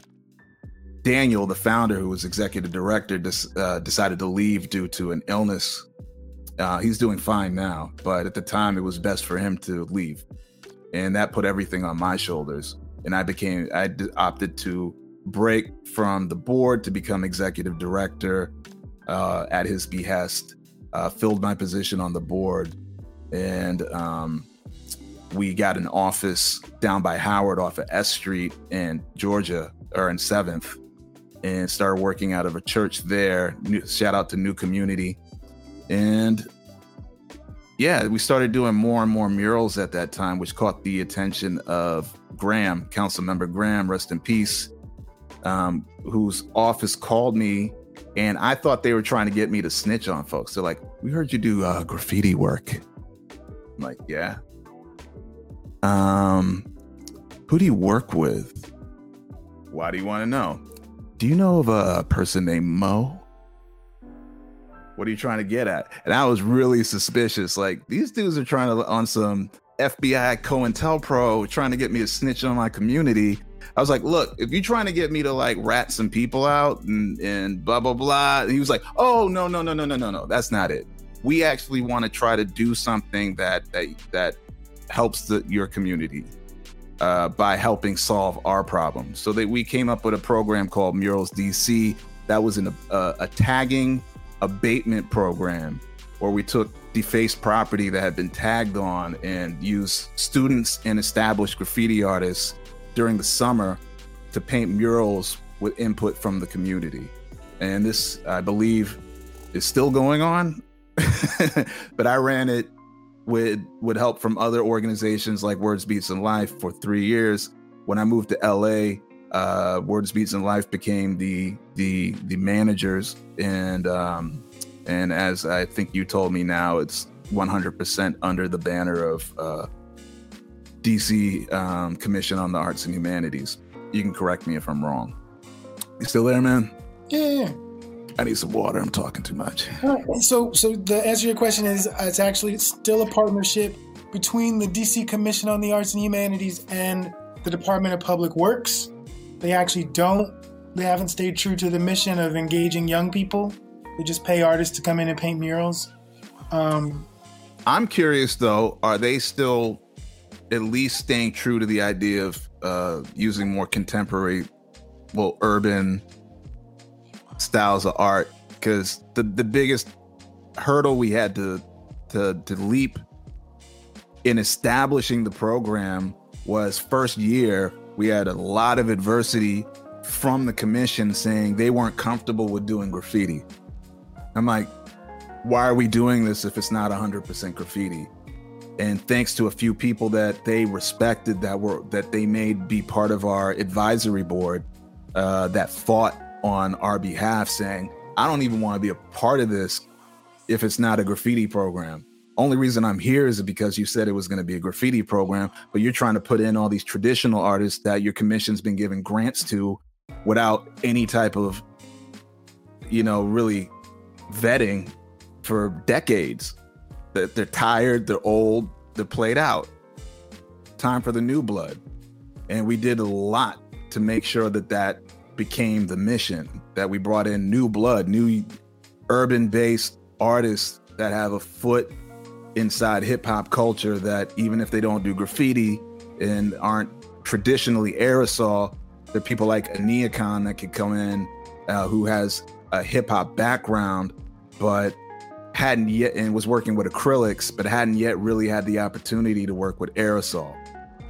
Daniel, the founder, who was executive director, uh, decided to leave due to an illness. Uh, he's doing fine now, but at the time, it was best for him to leave, and that put everything on my shoulders. And I became, I opted to break from the board to become executive director uh, at his behest. Uh, filled my position on the board, and um, we got an office down by Howard off of S Street in Georgia or in 7th and started working out of a church there. New, shout out to New Community. And yeah, we started doing more and more murals at that time, which caught the attention of Graham, Council Member Graham, rest in peace, um, whose office called me. And I thought they were trying to get me to snitch on folks. They're like, We heard you do uh, graffiti work. I'm like, Yeah. Um, who do you work with? Why do you want to know? Do you know of a person named Mo? What are you trying to get at? And I was really suspicious. Like these dudes are trying to on some FBI COINTELPRO trying to get me to snitch on my community. I was like, look, if you're trying to get me to like rat some people out and, and blah blah blah. And he was like, oh no, no, no, no, no, no, no. That's not it. We actually want to try to do something that that that helps the, your community uh, by helping solve our problems. So that we came up with a program called Murals DC that was an, uh, a tagging abatement program where we took defaced property that had been tagged on and used students and established graffiti artists during the summer to paint murals with input from the community. And this, I believe, is still going on. but I ran it with with help from other organizations like Words Beats and Life for three years. When I moved to LA, uh, Words Beats and Life became the the the managers, and um, and as I think you told me now, it's 100% under the banner of uh, DC um, Commission on the Arts and Humanities. You can correct me if I'm wrong. You still there, man? Yeah, yeah. I need some water. I'm talking too much. So, so the answer to your question is uh, it's actually still a partnership between the DC Commission on the Arts and Humanities and the Department of Public Works. They actually don't. They haven't stayed true to the mission of engaging young people. They just pay artists to come in and paint murals. Um, I'm curious though, are they still at least staying true to the idea of uh, using more contemporary, well, urban styles of art because the the biggest hurdle we had to to to leap in establishing the program was first year we had a lot of adversity from the commission saying they weren't comfortable with doing graffiti. I'm like, why are we doing this if it's not 100% graffiti? And thanks to a few people that they respected that were that they made be part of our advisory board uh, that fought on our behalf saying, I don't even want to be a part of this if it's not a graffiti program. Only reason I'm here is because you said it was going to be a graffiti program, but you're trying to put in all these traditional artists that your commission's been giving grants to without any type of, you know, really vetting for decades. That they're tired, they're old, they're played out. Time for the new blood. And we did a lot to make sure that that became the mission that we brought in new blood, new urban based artists that have a foot inside hip hop culture that even if they don't do graffiti and aren't traditionally aerosol, there are people like Aniekan that could come in uh, who has a hip hop background, but hadn't yet and was working with acrylics, but hadn't yet really had the opportunity to work with aerosol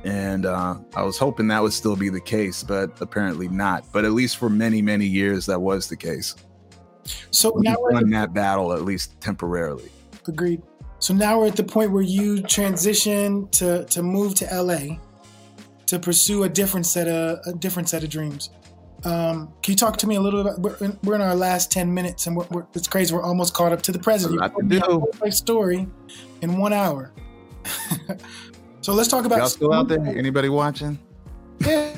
and uh, I was hoping that would still be the case, but apparently not. But at least for many, many years, that was the case. So we now we're won that battle at least temporarily. Agreed. So now we're at the point where you transition to to move to LA to pursue a different set of a different set of dreams. Um, can you talk to me a little bit? We're in, we're in our last ten minutes, and we're, we're, it's crazy. We're almost caught up to the president. A lot to do. Story in one hour. So let's talk about. Y'all still out there? Anybody watching? Yeah.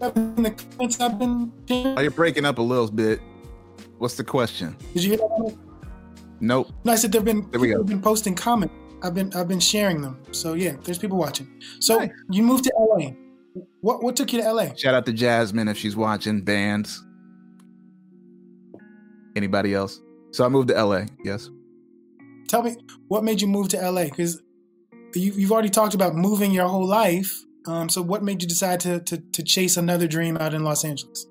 I've been. Oh, you're breaking up a little bit. What's the question? Did you hear that? Nope. No, I said they've been. There we go. been posting comments. I've been I've been sharing them. So yeah, there's people watching. So Nice. you moved to LA. What what took you to LA? Shout out to Jasmine if she's watching. Bands. Anybody else? So I moved to LA. Yes. Tell me what made you move to LA? Because you, you've already talked about moving your whole life. Um, so what made you decide to, to to chase another dream out in Los Angeles?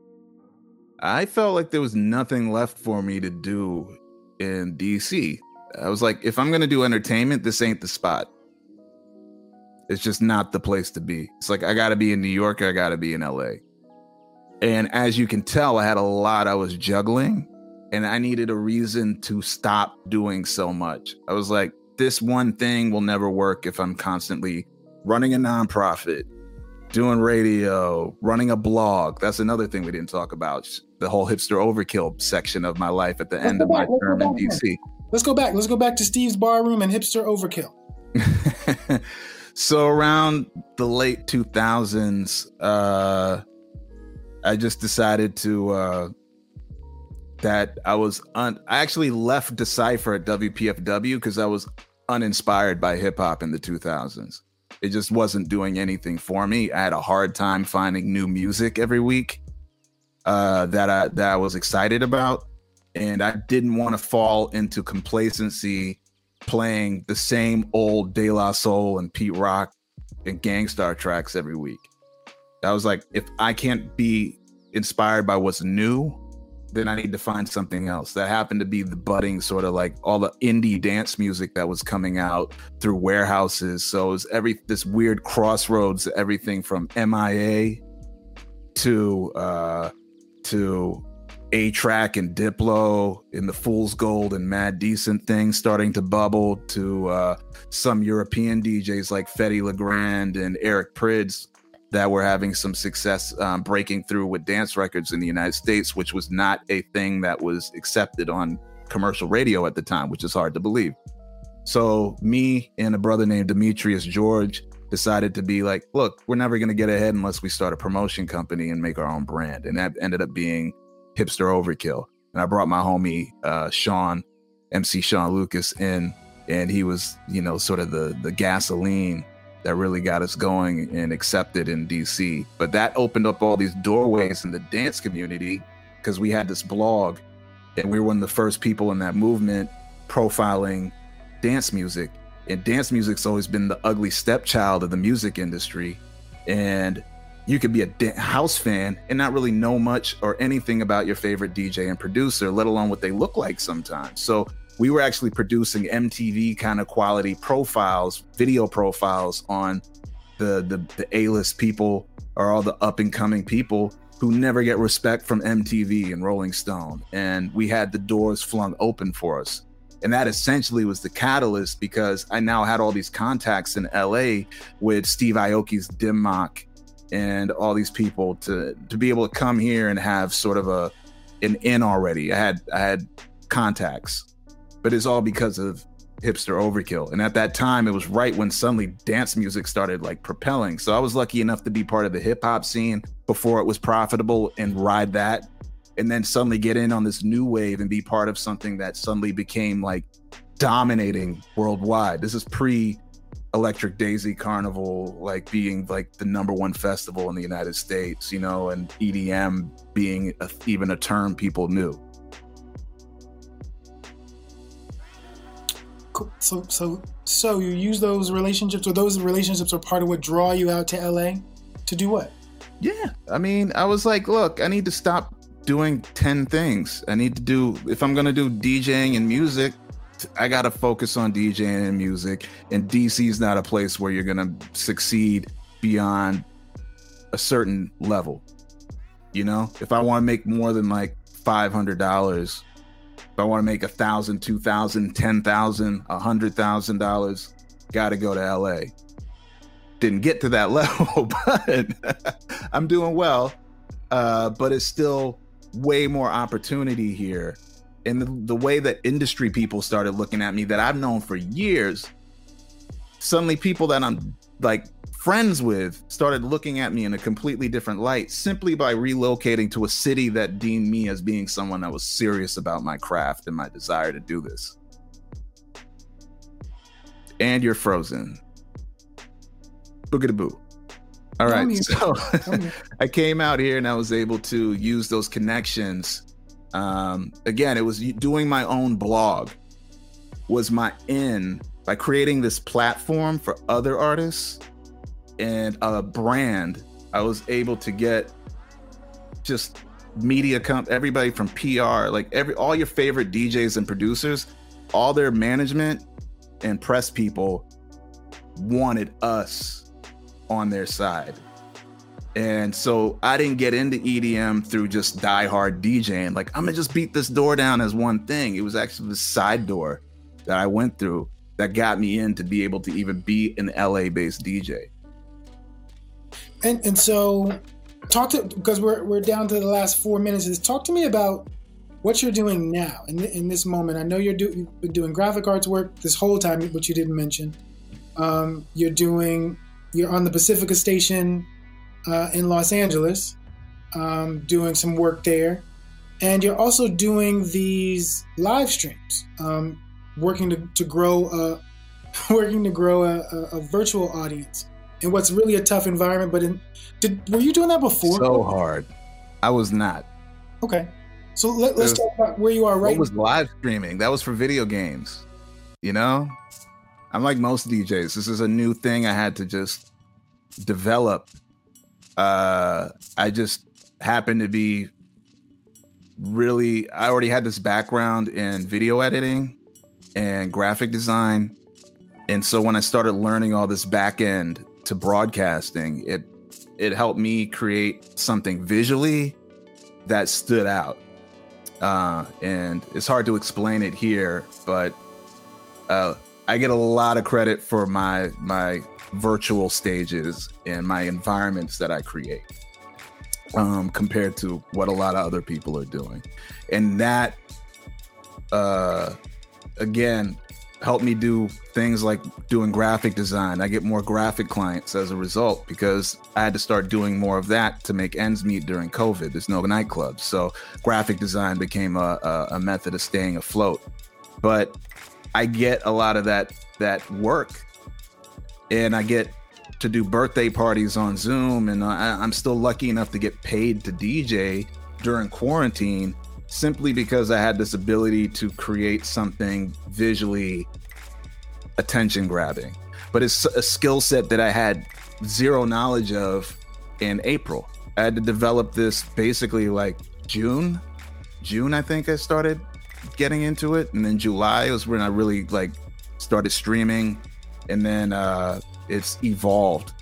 I felt like there was nothing left for me to do in DC. I was like, if I'm gonna do entertainment, this ain't the spot. It's just not the place to be. It's like I gotta be in New York, I gotta be in LA. And as you can tell, I had a lot I was juggling, and I needed a reason to stop doing so much. I was like, this one thing will never work if I'm constantly running a nonprofit, doing radio, running a blog. That's another thing we didn't talk about. The whole hipster overkill section of my life at the end of my back, let's term in DC. Let's go back. Let's go back to Steve's bar room and hipster overkill. so around the late 2000s uh i just decided to uh that I was un- I actually left Decipher at WPFW because I was uninspired by hip hop in the 2000s. It just wasn't doing anything for me. I had a hard time finding new music every week uh, that I that I was excited about, and I didn't want to fall into complacency playing the same old De La Soul and Pete Rock and Gang Starr tracks every week. I was like, if I can't be inspired by what's new, then I need to find something else. That happened to be the budding sort of like all the indie dance music that was coming out through warehouses. So it was every this weird crossroads, everything from MIA to uh to A-Trak and Diplo in the Fool's Gold and Mad Decent thing starting to bubble to uh some European DJs like Fedde Le Grand and Eric Prydz that were having some success um, breaking through with dance records in the United States, which was not a thing that was accepted on commercial radio at the time, which is hard to believe. So, me and a brother named Demetrius George decided to be like, look, we're never going to get ahead unless we start a promotion company and make our own brand. And that ended up being Hipster Overkill. And I brought my homie, uh, Sean, MC Sean Lucas, in, and he was, you know, sort of the the gasoline that really got us going and accepted in DC. But that opened up all these doorways in the dance community because we had this blog and we were one of the first people in that movement profiling dance music. And dance music's always been the ugly stepchild of the music industry. And you could be a house fan and not really know much or anything about your favorite DJ and producer, let alone what they look like sometimes. So we were actually producing MTV kind of quality profiles, video profiles on the the, the A-list people or all the up and coming people who never get respect from MTV and Rolling Stone. And we had the doors flung open for us. And that essentially was the catalyst because I now had all these contacts in LA with Steve Aoki's Dim Mak and all these people to to be able to come here and have sort of a an in already. I had I had contacts but it's all because of hipster overkill. And at that time, it was right when suddenly dance music started like propelling. So I was lucky enough to be part of the hip hop scene before it was profitable and ride that. And then suddenly get in on this new wave and be part of something that suddenly became like dominating worldwide. This is pre Electric Daisy Carnival, like being like the number one festival in the United States, you know, and EDM being a, even a term people knew. So so so you use those relationships or those relationships are part of what draw you out to LA to do what? Yeah. I mean, I was like, look, I need to stop doing 10 things. I need to do if I'm to do DJing and music, I got to focus on DJing and music and DC is not a place where you're to succeed beyond a certain level. You know, if I want to make more than like $500 I want to make a thousand, two thousand, ten thousand, a hundred thousand dollars, got to go to LA. Didn't get to that level, but I'm doing well. Uh, but it's still way more opportunity here. And the, the way that industry people started looking at me that I've known for years, suddenly people that I'm like friends with started looking at me in a completely different light simply by relocating to a city that deemed me as being someone that was serious about my craft and my desire to do this. And you're frozen. Boogity boo. All right. So I came out here and I was able to use those connections. Um, again, it was doing my own blog was my in by creating this platform for other artists and a brand, I was able to get just media comp everybody from PR, like every all your favorite DJs and producers, all their management and press people wanted us on their side. And so I didn't get into EDM through just die-hard DJing. Like, I'm gonna just beat this door down as one thing. It was actually the side door that I went through that got me in to be able to even be an LA based DJ. And and so, talk to because we're we're down to the last four minutes. Is talk to me about what you're doing now in, in this moment. I know you're do, you've been doing graphic arts work this whole time, which you didn't mention. Um, you're doing you're on the Pacifica station uh, in Los Angeles, um, doing some work there. and you're also doing these live streams, um, working to, to grow a working to grow a, a, a, virtual audience in what's really a tough environment. But in, did were you doing that before? So hard. I was not. Okay, so let, us talk about where you are right. What was live streaming? That was for video games. You know, I'm like most DJs. This is a new thing I had to just develop. Uh, I just happened to be really I already had this background in video editing and graphic design. And so when I started learning all this back end to broadcasting, it it helped me create something visually that stood out. Uh, and it's hard to explain it here, but uh, I get a lot of credit for my my virtual stages and my environments that I create um, compared to what a lot of other people are doing. And that, uh, again, helped me do things like doing graphic design. I get more graphic clients as a result because I had to start doing more of that to make ends meet during COVID. There's no nightclubs. So graphic design became a, a, a method of staying afloat. But I get a lot of that that work and I get to do birthday parties on Zoom, and I, am still lucky enough to get paid to DJ during quarantine simply because I had this ability to create something visually attention grabbing. But it's a skill set that I had zero knowledge of in April. I had to develop this basically like June. June, I think I started getting into it. And then July was when I really like started streaming. And then uh, it's evolved.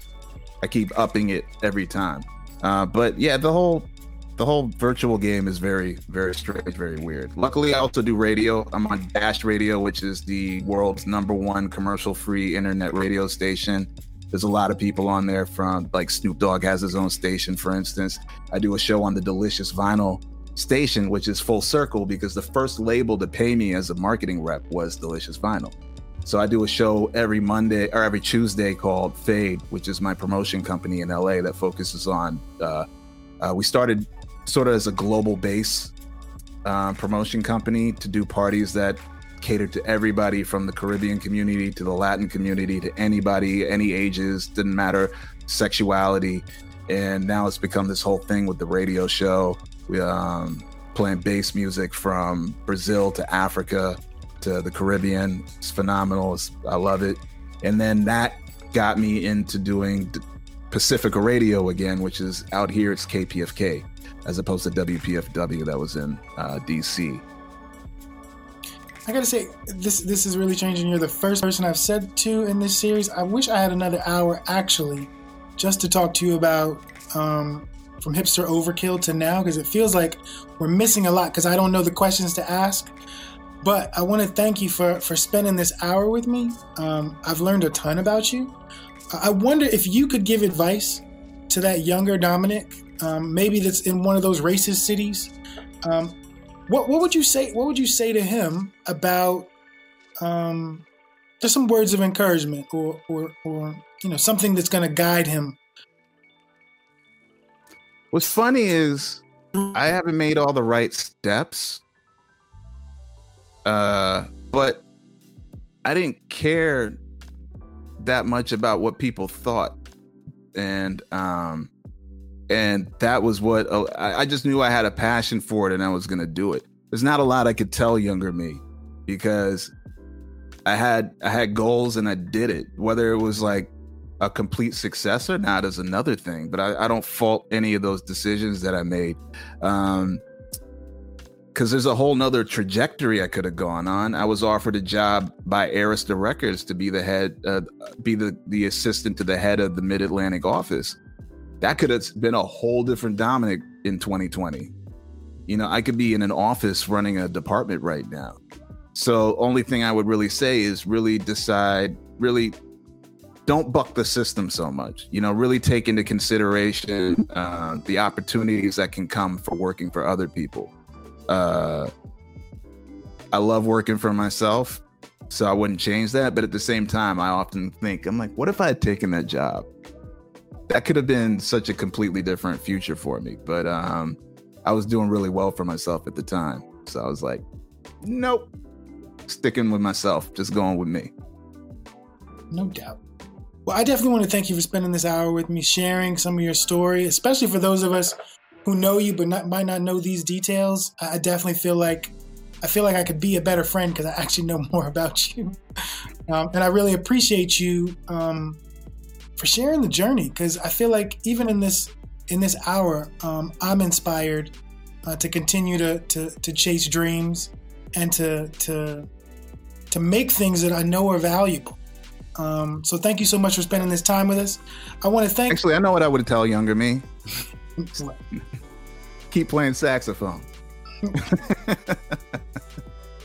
I keep upping it every time. Uh, but yeah, the whole the whole virtual game is very very strange, very weird. Luckily, I also do radio. I'm on Dash Radio, which is the world's number one commercial free internet radio station. There's a lot of people on there from like Snoop Dogg has his own station, for instance. I do a show on the Delicious Vinyl station, which is full circle because the first label to pay me as a marketing rep was Delicious Vinyl. So I do a show every Monday or every Tuesday called Fade, which is my promotion company in LA that focuses on. Uh, uh, we started sort of as a global base uh, promotion company to do parties that cater to everybody from the Caribbean community to the Latin community to anybody, any ages, didn't matter, sexuality. And now it's become this whole thing with the radio show. We um, playing bass music from Brazil to Africa to the Caribbean. It's phenomenal. It's, I love it. And then that got me into doing Pacifica Radio again, which is out here. It's KPFK as opposed to WPFW that was in uh, DC. I gotta say, this this is really changing. You're the first person I've said to in this series. I wish I had another hour actually, just to talk to you about um, from hipster overkill to now, because it feels like we're missing a lot. Because I don't know the questions to ask. But I want to thank you for for spending this hour with me. Um, I've learned a ton about you. I wonder if you could give advice to that younger Dominic, um, maybe that's in one of those racist cities. Um, what what would you say? What would you say to him about um, just some words of encouragement, or or or you know something that's going to guide him? What's funny is I haven't made all the right steps uh, but I didn't care that much about what people thought, and um, and that was what uh, I, just knew I had a passion for it, and I was gonna do it. There's not a lot I could tell younger me because I had I had goals and I did it. Whether it was like a complete success or not is another thing, but I, I don't fault any of those decisions that I made. Um, because there's a whole nother trajectory I could have gone on. I was offered a job by Arista Records to be the head, uh, be the the assistant to the head of the Mid Atlantic office. That could have been a whole different Dominic in 2020. You know, I could be in an office running a department right now. So, only thing I would really say is really decide, really don't buck the system so much. You know, really take into consideration uh, the opportunities that can come for working for other people uh, I love working for myself, so I wouldn't change that. But at the same time, I often think, I'm like, what if I had taken that job? That could have been such a completely different future for me. But um, I was doing really well for myself at the time. So I was like, nope, sticking with myself, just going with me. No doubt. Well, I definitely want to thank you for spending this hour with me, sharing some of your story, especially for those of us who know you but not, might not know these details. I definitely feel like I feel like I could be a better friend because I actually know more about you, um, and I really appreciate you um, for sharing the journey. Because I feel like even in this in this hour, um, I'm inspired uh, to continue to, to to chase dreams and to to to make things that I know are valuable. Um, so thank you so much for spending this time with us. I want to thank. Actually, I know what I would tell younger me. Keep playing saxophone.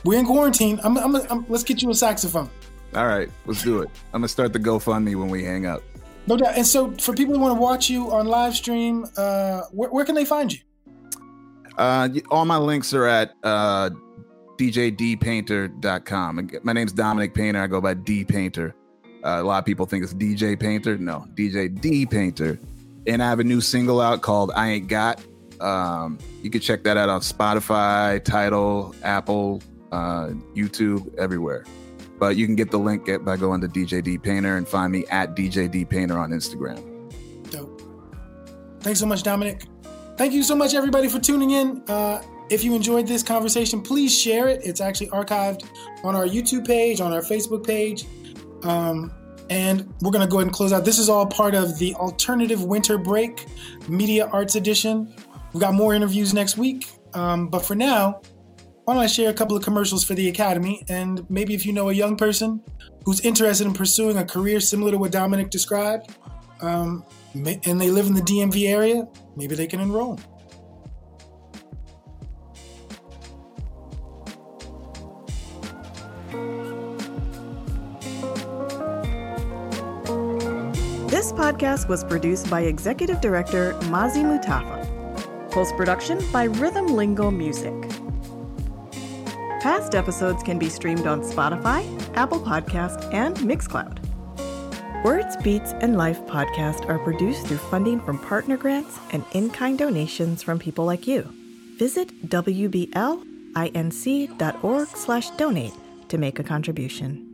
We're in quarantine. I'm, I'm, I'm, let's get you a saxophone. All right, let's do it. I'm gonna start the GoFundMe when we hang up. No doubt. And so, for people who want to watch you on live stream, uh, where, where can they find you? Uh, all my links are at uh, djdpainter.com. My name's Dominic Painter. I go by D Painter. Uh, a lot of people think it's DJ Painter. No, DJ D Painter. And I have a new single out called I Ain't Got. Um, you can check that out on Spotify, Tidal, Apple, uh, YouTube, everywhere. But you can get the link by going to DJ D Painter and find me at DJ D Painter on Instagram. Dope. Thanks so much, Dominic. Thank you so much, everybody, for tuning in. Uh, if you enjoyed this conversation, please share it. It's actually archived on our YouTube page, on our Facebook page. Um, and we're going to go ahead and close out. This is all part of the Alternative Winter Break Media Arts Edition. We've got more interviews next week. Um, but for now, why don't I share a couple of commercials for the Academy? And maybe if you know a young person who's interested in pursuing a career similar to what Dominic described, um, and they live in the DMV area, maybe they can enroll. This podcast was produced by Executive Director Mazi Mutafa. Post production by Rhythm Lingo Music. Past episodes can be streamed on Spotify, Apple Podcast, and Mixcloud. Words, Beats, and Life podcast are produced through funding from partner grants and in-kind donations from people like you. Visit wblinc.org slash donate to make a contribution.